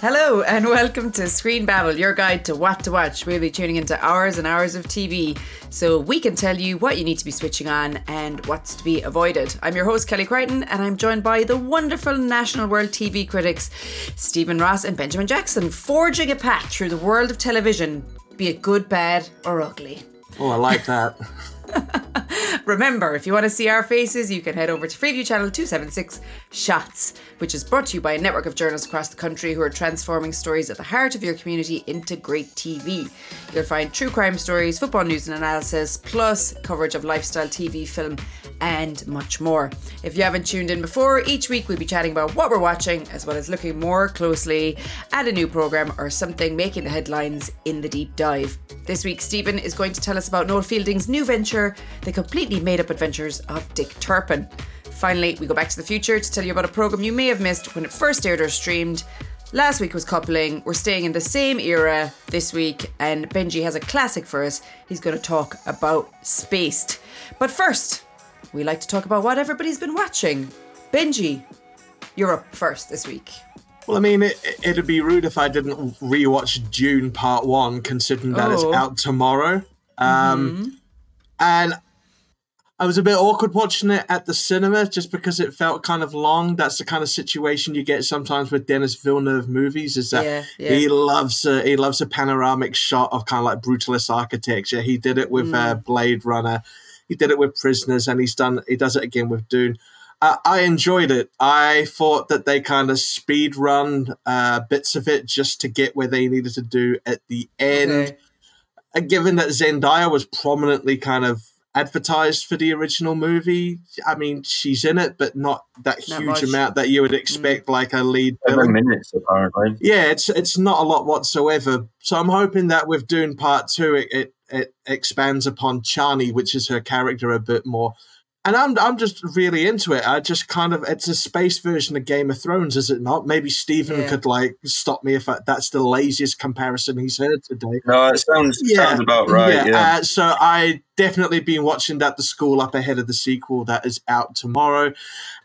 Hello and welcome to Screen Babble, your guide to what to watch. We'll be tuning into hours and hours of TV so we can tell you what you need to be switching on and what's to be avoided. I'm your host, Kelly Crichton, and I'm joined by the wonderful National World TV critics, Steven Ross and Benjamin Jackson, forging a path through the world of television, be it good, bad, or ugly. Oh, I like that. Remember, if you want to see our faces, you can head over to Freeview Channel 276 Shots, which is brought to you by a network of journalists across the country who are transforming stories at the heart of your community into great TV. You'll find true crime stories, football news and analysis, plus coverage of lifestyle TV, film, and much more. If you haven't tuned in before, each week we'll be chatting about what we're watching, as well as looking more closely at a new programme or something making the headlines in the deep dive. This week, Steven is going to tell us about Noel Fielding's new venture, The Completely Made Up Adventures of Dick Turpin. Finally, we go back to the future to tell you about a programme you may have missed when it first aired or streamed. Last week was coupling. We're staying in the same era this week, and Benji has a classic for us. He's going to talk about Spaced. But first, we like to talk about what everybody's been watching. Benji, you're up first this week. Well, I mean, it, it'd be rude if I didn't rewatch Dune Part One, considering that it's Oh. out tomorrow. Um, And I was a bit awkward watching it at the cinema just because it felt kind of long. That's the kind of situation you get sometimes with Denis Villeneuve movies. Is that Yeah, yeah. he loves a, he loves a panoramic shot of kind of like brutalist architecture. He did it with uh, Blade Runner. He did it with Prisoners, and he's done he does it again with Dune. Uh, I enjoyed it. I thought that they kind of speed run uh, bits of it just to get where they needed to do at the end. Okay. Uh, given that Zendaya was prominently kind of advertised for the original movie, I mean, she's in it, but not that Not huge much. Mm. amount that you would expect, like a lead Seven minutes apparently. Yeah, it's it's not a lot whatsoever. So I'm hoping that with Dune Part Two, it it, it expands upon Chani, which is her character, a bit more. And I'm I'm just really into it. I just kind of it's a space version of Game of Thrones, is it not? Maybe Steven Yeah. could like stop me if I, that's the laziest comparison he's heard today. No, it sounds sounds about right. Yeah. Uh, so I definitely been watching that the school up ahead of the sequel that is out tomorrow,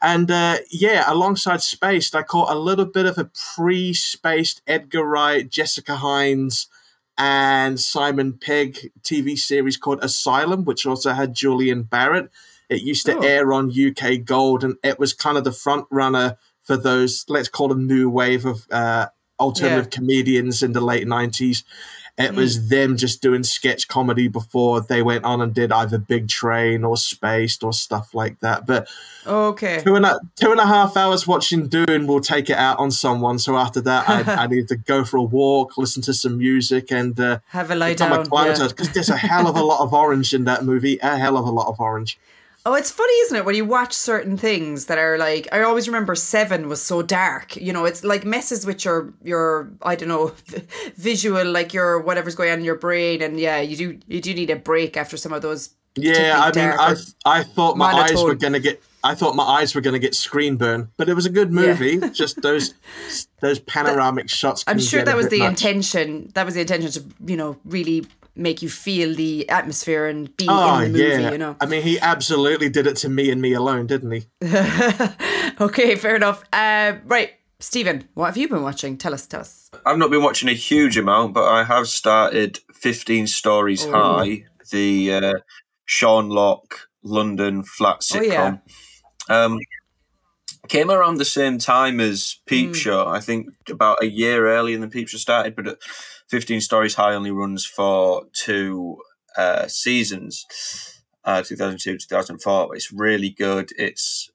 and uh, yeah, alongside Spaced, I caught a little bit of a pre-spaced Edgar Wright, Jessica Hynes, and Simon Pegg TV series called Asylum, which also had Julian Barratt. It used to Oh. air on UK Gold, and it was kind of the front runner for those, let's call them new wave of uh, alternative comedians in the late 90s. It was them just doing sketch comedy before they went on and did either Big Train or Spaced or stuff like that. But Okay. two and a, two and a half hours watching Dune will take it out on someone. So after that, I, I need to go for a walk, listen to some music, and uh, Have a lie down. acclimatized yeah. because there's a hell of a lot of orange in that movie. A hell of a lot of orange. Oh, it's funny, isn't it, when you watch certain things that are like I always remember Seven was so dark. You know, it's like messes with your your I don't know visual, like your whatever's going on in your brain, and yeah, you do you do need a break after some of those. Yeah, I mean, I I thought my eyes were gonna get. I thought my eyes were going to get screen burn, but it was a good movie. Just those those panoramic shots. I'm sure that was the much. intention. That was the intention to you know really make you feel the atmosphere and be Oh in the movie. yeah, You know. I mean, he absolutely did it to me and me alone, didn't he? okay, fair enough. Uh, right, Steven, what have you been watching? Tell us. Tell us. I've not been watching a huge amount, but I have started 15 Storeys Oh. High, the uh, Sean Lock London flat Oh, sitcom. yeah. Um, came around the same time as Peep Hmm. Show, I think about a year earlier than Peep Show started, but uh, 15 Storeys High only runs for two uh, seasons. Uh, 2002 2004 it's really good it's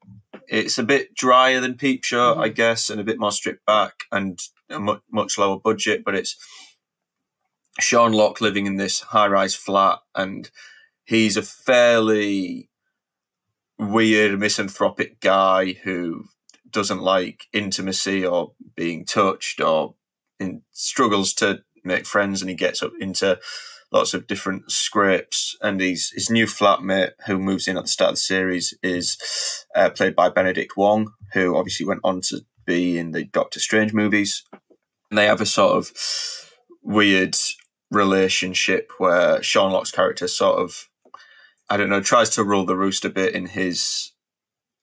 it's a bit drier than peep show Mm-hmm. i guess and a bit more stripped back and a mu- much lower budget but it's sean lock living in this high-rise flat and he's a fairly weird misanthropic guy who doesn't like intimacy or being touched or in, struggles to make friends and he gets up into lots of different scrapes and he's, his new flatmate who moves in at the start of the series is uh, played by benedict wong who obviously went on to be in the doctor strange movies and they have a sort of weird relationship where sean lock's character sort of i don't know tries to rule the roost a bit in his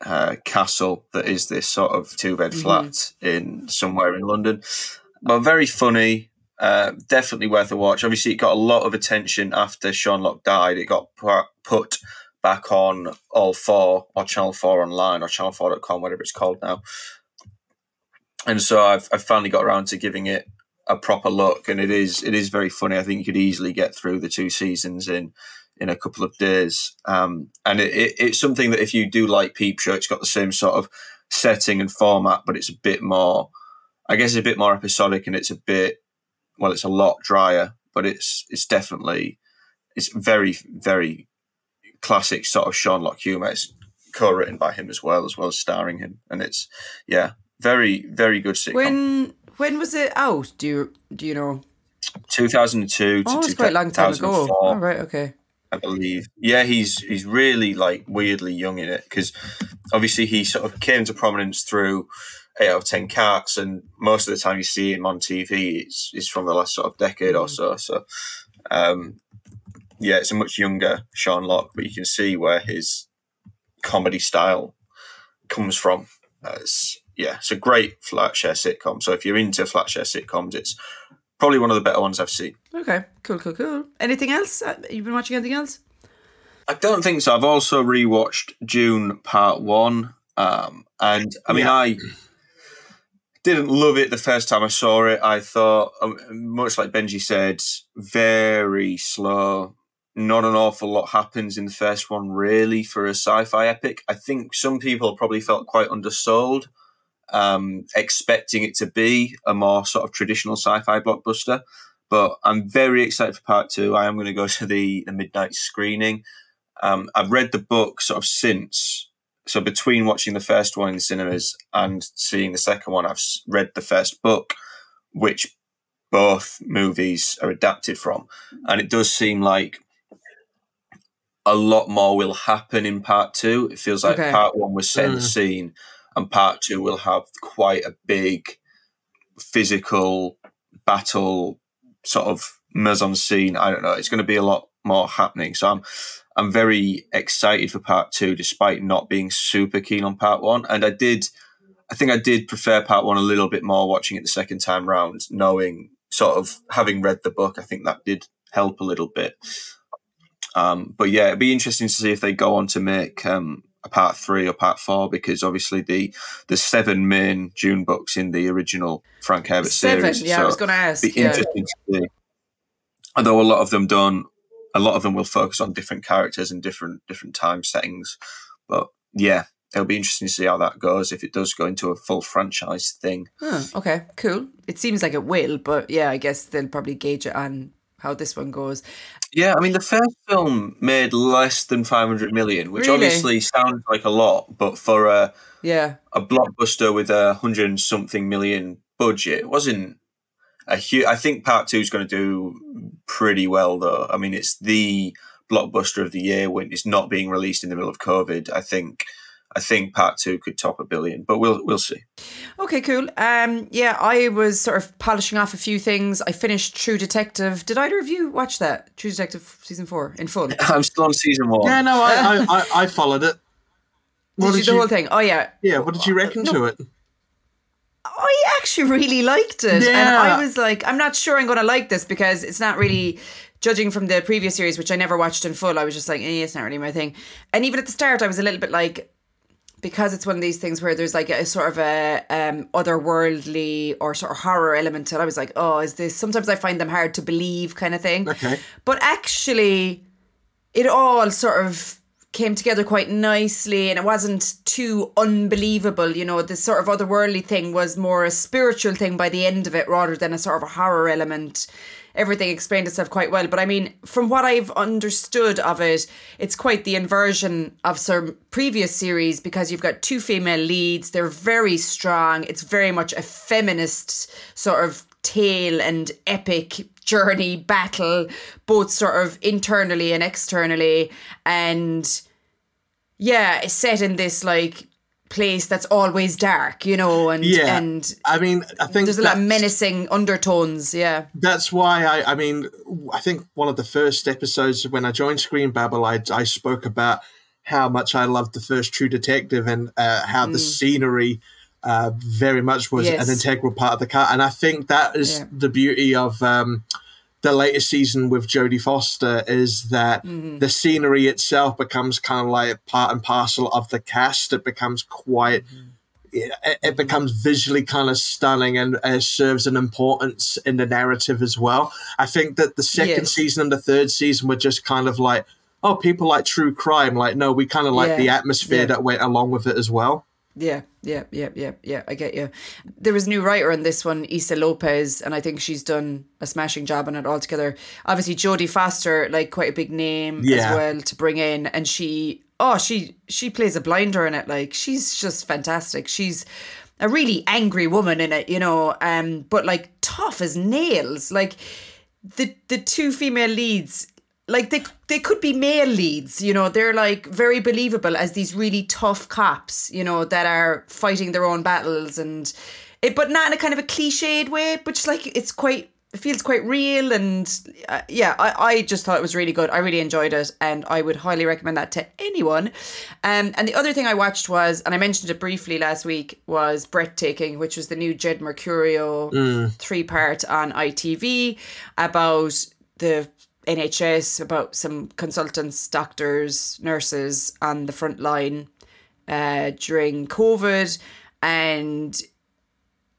uh, castle that is this sort of two bed Mhm. flat in somewhere in London. but very funny. Uh, definitely worth a watch. Obviously, it got a lot of attention after Sean Lock died. It got put back on All 4 or Channel 4 online or channel4.com, whatever it's called now. And so I've, I've finally got around to giving it a proper look, and it is it is very funny. I think you could easily get through the two seasons in in a couple of days. Um, and it, it, it's something that if you do like Peep Show, it's got the same sort of setting and format, but it's a bit more, I guess, it's a bit more episodic, and it's a bit well, it's a lot drier, but it's it's definitely it's very very classic sort of Sean Lock humor. It's co-written by him as well, as well as starring him, and it's yeah, very very good sitcom. When when was it out? Do you do you know? Two thousand and two. Oh, it's quite a long time ago. oh, right, okay. I believe. Yeah, he's he's really like weirdly young in it because obviously he sort of came to prominence through eight out of ten cats, and most of the time you see him on TV is is from the last sort of decade or mm. so. So, um, yeah, it's a much younger Sean Lock, but you can see where his comedy style comes from. Uh, it's, yeah, it's a great Flatshare sitcom. So if you're into Flatshare sitcoms, it's probably one of the better ones I've seen. Okay, cool, cool, cool. Anything else? Uh, you've been watching anything else? I don't think so. I've also rewatched Dune Part One, um, and I mean, yeah. I didn't love it the first time I saw it. I thought, um, much like Benji said, very slow. Not an awful lot happens in the first one, really, for a sci-fi epic. I think some people probably felt quite undersold um, expecting it to be a more sort of traditional sci-fi blockbuster. But I'm very excited for part two. I am going to go to the, the midnight screening. Um, I've read the book sort of since. So between watching the first one in the cinemas and seeing the second one, I've read the first book, which both movies are adapted from. And it does seem like a lot more will happen in part two. It feels like okay. part one was setting mm. the scene and part two will have quite a big physical battle sort of mise en scene. I don't know. It's going to be a lot more happening. So I'm I'm very excited for part two, despite not being super keen on part one. And I did, I think I did prefer part one a little bit more watching it the second time round, knowing sort of having read the book. I think that did help a little bit. Um, but yeah, it'd be interesting to see if they go on to make um, a part three or part four because obviously the the seven main Dune books in the original Frank Herbert seven, series. Yeah, so I was going to ask. Be yeah. interesting to see. Although a lot of them don't, a lot of them will focus on different characters and different different time settings. But yeah, it'll be interesting to see how that goes if it does go into a full franchise thing. Okay, cool. It seems like it will, but yeah, I guess they'll probably gauge it on how this one goes. Yeah, I mean, the first film made less than 500 million, which really? obviously sounds like a lot, but for a yeah a blockbuster with a hundred something million budget, it wasn't a huge. I think Part Two is going to do pretty well, though. I mean, it's the blockbuster of the year when it's not being released in the middle of COVID. I think I think part two could top a billion, but we'll we'll see. Okay, cool. Um, yeah, I was sort of polishing off a few things. I finished True Detective. Did either of you watch that True Detective season four in full? I'm still on season one. Yeah, no, I I, I, followed it. What did, did you, the whole thing? Oh yeah. Yeah. What did you reckon no, to it? I actually really liked it, yeah. and I was like, I'm not sure I'm going to like this because it's not really judging from the previous series, which I never watched in full. I was just like, eh, it's not really my thing. And even at the start, I was a little bit like, because it's one of these things where there's like a sort of a um, otherworldly or sort of horror element to it. I was like, oh, is this? Sometimes I find them hard to believe, kind of thing. Okay. But actually, it all sort of came together quite nicely and it wasn't too unbelievable. You know, this sort of otherworldly thing was more a spiritual thing by the end of it rather than a sort of a horror element everything explained itself quite well. But I mean, from what I've understood of it, it's quite the inversion of some previous series because you've got two female leads. They're very strong. It's very much a feminist sort of tale and epic journey battle, both sort of internally and externally. And yeah, it's set in this like place that's always dark, you know, and yeah. and I mean, I think there's a lot of menacing undertones. Yeah, that's why I. I mean, I think one of the first episodes when I joined Screen Babble, I I spoke about how much I loved the first True Detective and uh, how mm. the scenery uh, very much was Yes. an integral part of the cut, and I think that is Yeah. the beauty of um, the latest season with Jodie Foster is that Mm-hmm. the scenery itself becomes kind of like part and parcel of the cast. It becomes quite. Mm-hmm. It, it becomes visually kind of stunning and uh, serves an importance in the narrative as well. I think that the second Yes. season and the third season were just kind of like, oh, people like true crime. Like, no, we kind of like Yeah. the atmosphere Yeah. that went along with it as well. Yeah, yeah, yeah, yeah, yeah. I get you. There was a new writer on this one, Issa Lopez, and I think she's done a smashing job on it altogether. Obviously, Jodie Foster, like quite a big name yeah. as well to bring in, and she, oh, she she plays a blinder in it. Like she's just fantastic. She's a really angry woman in it, you know, um, but like tough as nails. Like the the two female leads like they they could be male leads you know they're like very believable as these really tough cops you know that are fighting their own battles and it but not in a kind of a cliched way but just like it's quite it feels quite real and uh, yeah I, I just thought it was really good. I really enjoyed it and i would highly recommend that to anyone. Um, and the other thing i watched was and i mentioned it briefly last week was breathtaking which was the new jed mercurio three part on itv about the nhs about some consultants doctors nurses on the front line uh, during covid and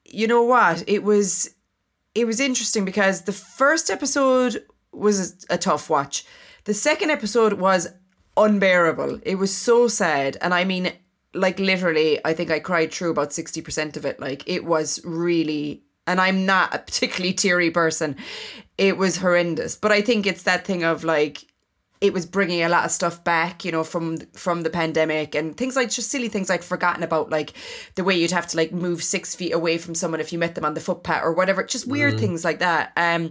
you know what it was it was interesting because the first episode was a tough watch. The second episode was unbearable. It was so sad. And I mean, like literally, I think I cried through about 60% of it. Like it was really, and I'm not a particularly teary person. It was horrendous. But I think it's that thing of like, it was bringing a lot of stuff back, you know, from from the pandemic and things like just silly things like forgotten about, like the way you'd have to like move six feet away from someone if you met them on the footpath or whatever, just weird things like that. Um,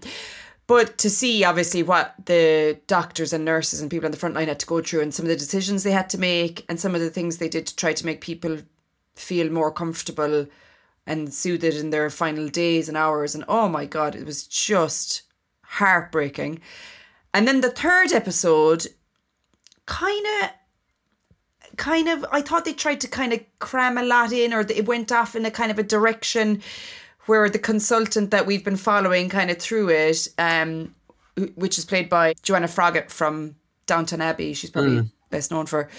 but to see obviously what the doctors and nurses and people on the front line had to go through and some of the decisions they had to make and some of the things they did to try to make people feel more comfortable and soothed in their final days and hours and oh my god, it was just heartbreaking. And then the third episode, kind of, kind of, I thought they tried to kind of cram a lot in, or it went off in a kind of a direction where the consultant that we've been following kind of through it, um, which is played by Joanna Froggatt from Downton Abbey. She's probably best known for.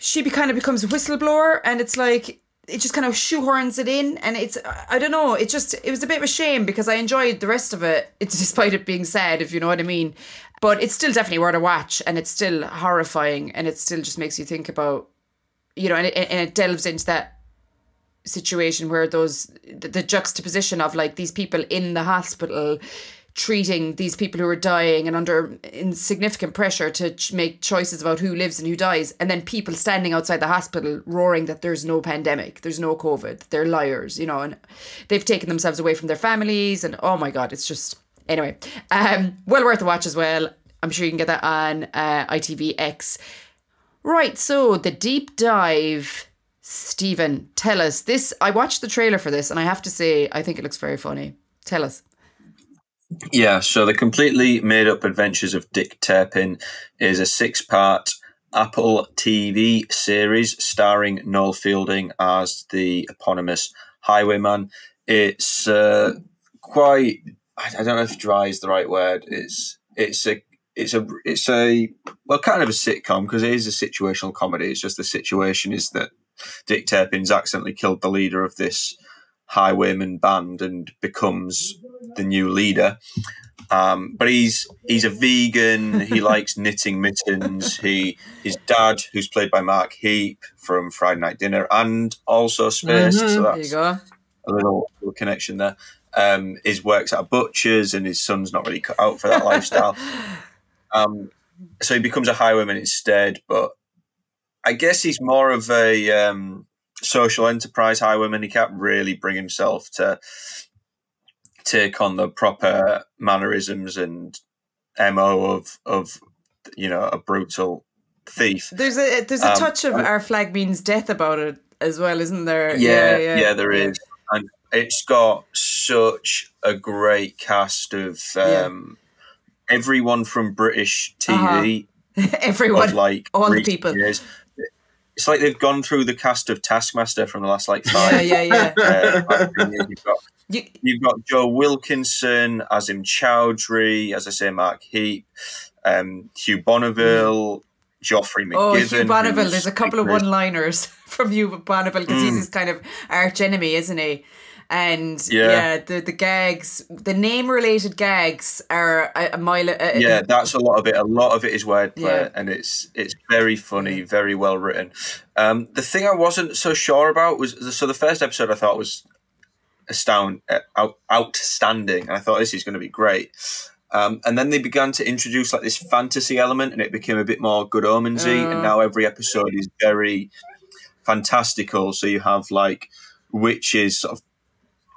She be, kind of becomes a whistleblower, and it's like it just kind of shoehorns it in, and it's I don't know. It just it was a bit of a shame because I enjoyed the rest of it. It's despite it being sad, if you know what I mean. But it's still definitely worth a watch, and it's still horrifying, and it still just makes you think about, you know, and it, and it delves into that situation where those the, the juxtaposition of like these people in the hospital treating these people who are dying and under insignificant pressure to ch- make choices about who lives and who dies and then people standing outside the hospital roaring that there's no pandemic there's no covid they're liars you know and they've taken themselves away from their families and oh my god it's just anyway um well worth a watch as well i'm sure you can get that on uh, itvx right so the deep dive Steven, tell us this. I watched the trailer for this, and I have to say, I think it looks very funny. Tell us. Yeah, so the completely made up adventures of Dick Turpin is a six part Apple TV series starring Noel Fielding as the eponymous highwayman. It's uh, quite, I don't know if dry is the right word. It's, it's a, it's a, it's a, well, kind of a sitcom because it is a situational comedy. It's just the situation is that Dick Turpin's accidentally killed the leader of this highwayman band and becomes the new leader. Um, but he's he's a vegan. He likes knitting mittens. He his dad, who's played by Mark Heap from Friday Night Dinner, and also Spaced. So There you that's go. a little, little connection there. Um, his works at a butcher's, and his son's not really cut out for that lifestyle. Um, so he becomes a highwayman instead. But I guess he's more of a um, social enterprise highwayman. He can't really bring himself to take on the proper mannerisms and mo of of you know a brutal thief. There's a there's a Um, touch of our flag means death about it as well, isn't there? Yeah, yeah, yeah there is, and it's got such a great cast of Yeah. um, everyone from British TV Everyone, like all the people. years. it's like they've gone through the cast of Taskmaster from the last like five. Yeah, yeah, yeah. uh, you've got You, You've got Joe Wilkinson, Asim Chaudhry, as I say, Mark Heap, um, Hugh Bonneville, Geoffrey McGivern. oh, Hugh Bonneville. There's a couple of one-liners from Hugh Bonneville because he's Mm. his kind of arch enemy, isn't he? And yeah, Yeah. the the gags, the name-related gags are a, a mile. A- Yeah, that's a lot of it. A lot of it is wordplay, Yeah. and it's it's very funny, very well written. Um, the thing I wasn't so sure about was so the first episode I thought was astound, uh, out, outstanding, and I thought this is going to be great. Um, and then they began to introduce like this fantasy element, and it became a bit more good omensy. Oh. and now every episode is very fantastical. So you have like witches sort of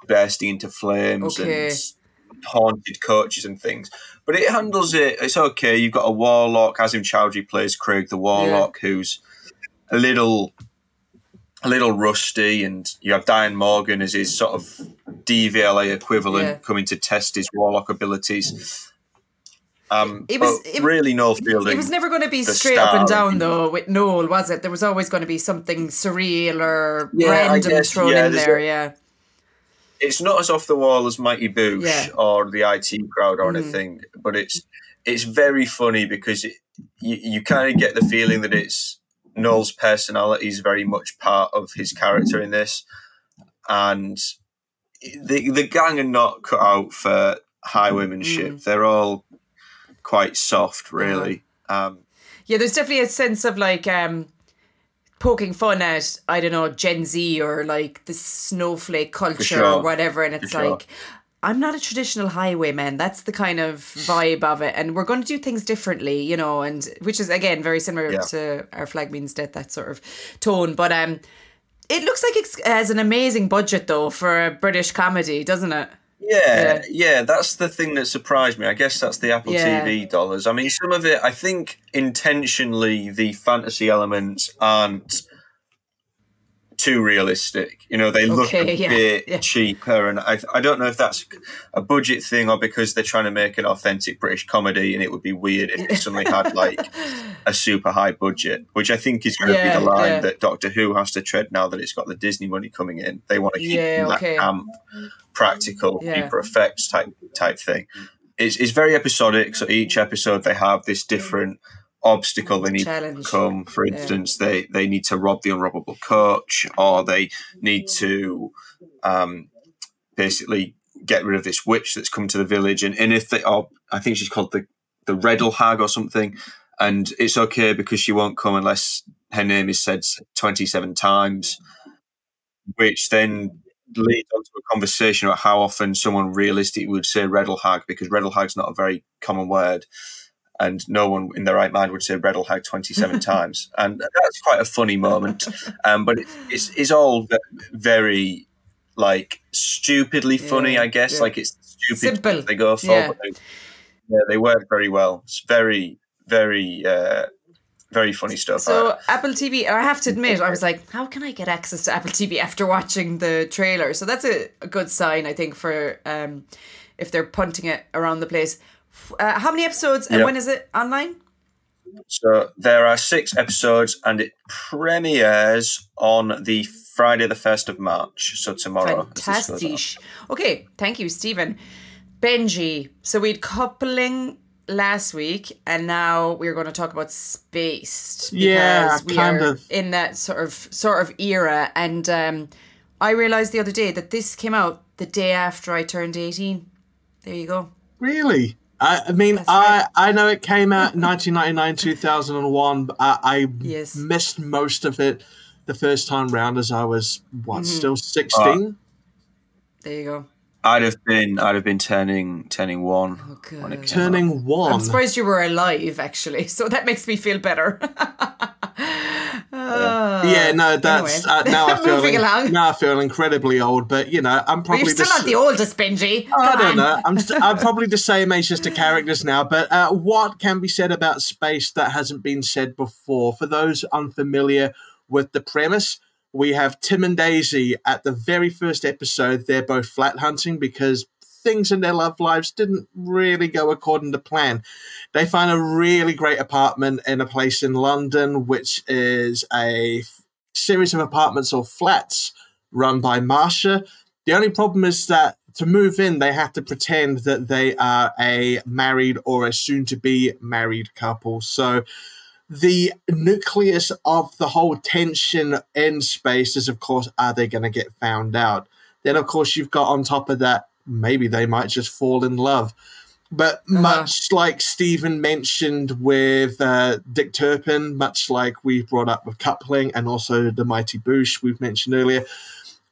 bursting into flames Okay. and haunted coaches and things. But it handles it. It's okay. You've got a warlock. Asim Chaudhry plays Craig the warlock, who's a little, a little rusty, and you have Diane Morgan as his sort of DVLA equivalent Yeah. coming to test his warlock abilities. Um, It was- it- really Noel Fielding. It was never going to be straight up and down though with Noel, was it? There was always going to be something surreal or Yeah, random guess, thrown yeah, in there. a- yeah, it's not as off the wall as Mighty Boosh or the IT crowd or Mhm. anything, but it's it's very funny because it, you you kind of get the feeling that it's Noel's personality is very much part of his character in this, and the the gang are not cut out for highwaymanship. Mm. They're all quite soft, really. Um, yeah. There's definitely a sense of like um, poking fun at I don't know Gen Z or like the snowflake culture sure. or whatever, and it's sure. like. I'm not a traditional highwayman. That's the kind of vibe of it, and we're going to do things differently, you know, and which is again very similar Yeah. to our flag means death, that sort of tone. But um, it looks like it has an amazing budget though for a British comedy, doesn't it? Yeah, yeah, that's the thing that surprised me. I guess that's the Apple Yeah. TV dollars. I mean, some of it, I think intentionally the fantasy elements aren't too realistic. You know, they look Okay, a yeah, bit yeah. cheaper, and I, I don't know if that's a budget thing or because they're trying to make an authentic British comedy, and it would be weird if they suddenly had like a super high budget, which I think is going to Yeah, be the line that Doctor Who has to tread now that it's got the Disney money coming in. They want to keep that okay. camp, practical, deeper effects type type thing. It's, it's very episodic. So each episode they have this different obstacle they need Challenge. to come. For Yeah. instance, they they need to rob the unrobbable coach, or they need to um, basically get rid of this witch that's come to the village. And, and if they, are, I think she's called the the Reddle Hag or something, and it's okay because she won't come unless her name is said twenty seven times, which then leads on to a conversation about how often someone realistically would say Reddle Hag because Reddle Hag's not a very common word. And no one in their right mind would say Reddle Hag 27 times. And that's quite a funny moment. Um, but it's, it's, it's all very, like, stupidly funny, Yeah, I guess. yeah. Like, it's stupid Simple. they go for. Yeah. But they, yeah, they work very well. It's very, very, uh, very funny stuff. So Apple TV, I have to admit, I was like, how can I get access to Apple TV after watching the trailer? So that's a, a good sign, I think, for um, if they're punting it around the place. Uh, how many episodes and Yeah. when is it online? So there are six episodes, and it premieres on the Friday, the first of March. So tomorrow. as this goes out. Fantastic. Okay, thank you, Steven. Benji. So we had coupling last week, and now we're going to talk about Spaced. Yeah, we kind are of. in that sort of sort of era. And um, I realized the other day that this came out the day after I turned eighteen. There you go. Really? I, I mean, That's I. I know it came out in 1999, 2001, but I, I Yes. missed most of it the first time round as I was, what, Mm-hmm. still 16? There you go. I'd have been, I'd have been turning, turning one. Oh, when it good. came out. Turning one. I'm surprised you were alive, actually. So that makes me feel better. Uh, yeah, no, that's anyway. uh, now I feel Moving along. now I feel incredibly old, but you know I'm probably still the, not the oldest, Benji. I don't on. know. I'm st- I'm probably the same age as the characters now. But uh, what can be said about space that hasn't been said before? For those unfamiliar with the premise, we have Tim and Daisy at the very first episode. They're both flat hunting because things in their love lives didn't really go according to plan. They find a really great apartment in a place in London, which is a f- series of apartments or flats run by Marsha. The only problem is that to move in, they have to pretend that they are a married or a soon to be married couple. So the nucleus of the whole tension in space is, of course, are they going to get found out? Then, of course, you've got on top of that, maybe they might just fall in love. But uh-huh. much like Steven mentioned with uh, Dick Turpin, much like we brought up with Coupling and also the Mighty Boosh we've mentioned earlier,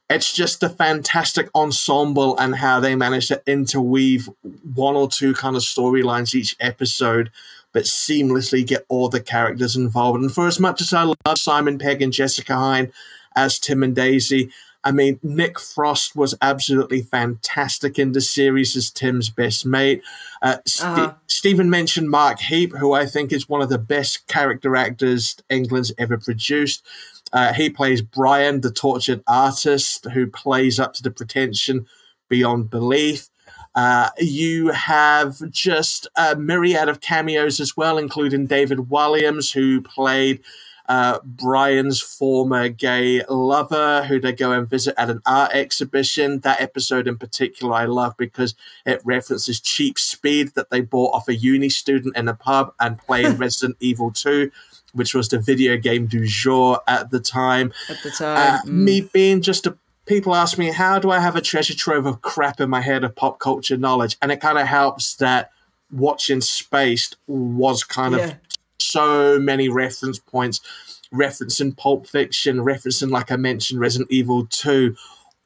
it's just a fantastic ensemble and how they manage to interweave one or two kind of storylines each episode, but seamlessly get all the characters involved. And for as much as I love Simon Pegg and Jessica Hynes as Tim and Daisy, I mean, Nick Frost was absolutely fantastic in the series as Tim's best mate. Uh, uh-huh. St- Steven mentioned Mark Heap, who I think is one of the best character actors England's ever produced. Uh, he plays Brian, the tortured artist, who plays up to the pretension beyond belief. Uh, you have just a myriad of cameos as well, including David Walliams, who played uh, Brian's former gay lover, who they go and visit at an art exhibition. That episode in particular, I love because it references Cheap Speed that they bought off a uni student in a pub and played Resident Evil 2 which was the video game du jour at the time. At the time. Uh, mm. Me being just a people ask me, how do I have a treasure trove of crap in my head of pop culture knowledge? And it kind of helps that watching Spaced was kind yeah. of so many reference points, referencing Pulp Fiction, referencing, like I mentioned, Resident Evil 2.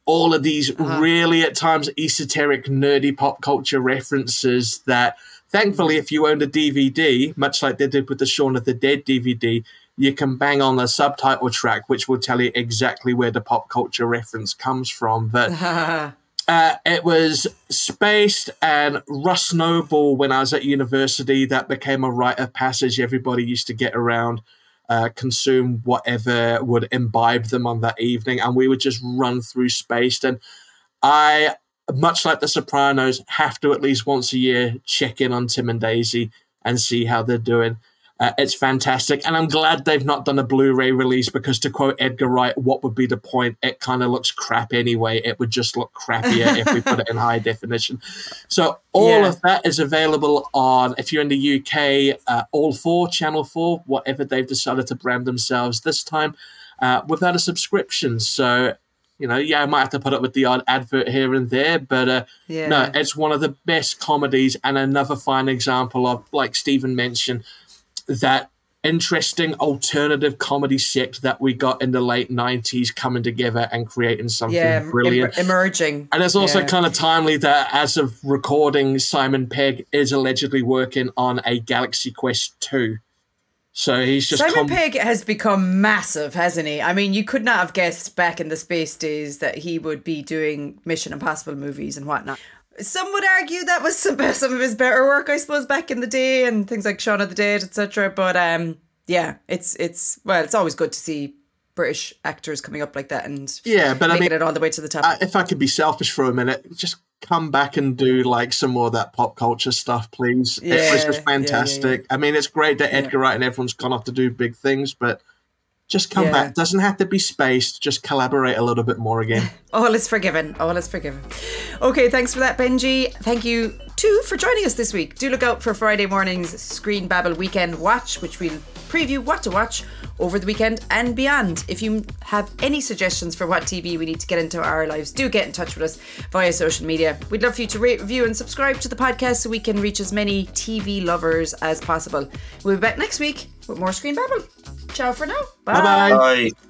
All of these uh-huh. really, at times, esoteric, nerdy pop culture references that Thankfully, if you own a DVD, much like they did with the Shaun of the Dead DVD, you can bang on the subtitle track, which will tell you exactly where the pop culture reference comes from. But uh, it was spaced, and Russ Noble, when I was at university, that became a rite of passage. Everybody used to get around. Uh, consume whatever would imbibe them on that evening, and we would just run through Spaced. And I much like The Sopranos, have to at least once a year check in on Tim and Daisy and see how they're doing. Uh, it's fantastic, and I'm glad they've not done a Blu-ray release because, to quote Edgar Wright, "What would be the point? It kind of looks crap anyway. It would just look crappier if we put it in high definition." So all yeah. of that is available on, if you're in the UK, uh, All Four, Channel Four, whatever they've decided to brand themselves this time, uh, without a subscription. So you know, yeah, I might have to put up with the odd advert here and there, but uh, yeah. no, it's one of the best comedies and another fine example of, like Steven mentioned, that interesting alternative comedy sect that we got in the late 90s coming together and creating something yeah, brilliant em- emerging and it's also yeah. kind of timely that as of recording simon pegg is allegedly working on a galaxy quest 2 so he's just Simon com- Pegg has become massive, hasn't he? I mean, you could not have guessed back in the space days that he would be doing Mission Impossible movies and whatnot. Some would argue that was some, some of his better work, I suppose, back in the day, and things like Shaun of the Dead, etc. But um, yeah, it's it's well, it's always good to see British actors coming up like that and yeah, but making I mean, it all the way to the top. Uh, if I could be selfish for a minute, just come back and do like some more of that pop culture stuff, please. Yeah, it was just fantastic. Yeah, yeah, I mean, it's great that Edgar Wright and everyone's gone off to do big things, but just come back. Doesn't have to be spaced. Just collaborate a little bit more again. All is forgiven. All is forgiven. Okay, thanks for that, Benji. Thank you too for joining us this week. Do look out for Friday morning's Screen Babble Weekend Watch, which we'll preview what to watch over the weekend and beyond. If you have any suggestions for what TV we need to get into our lives, do get in touch with us via social media. We'd love for you to rate, review, and subscribe to the podcast so we can reach as many TV lovers as possible. We'll be back next week with more Screen Babble. Ciao for now. Bye. Bye. Bye.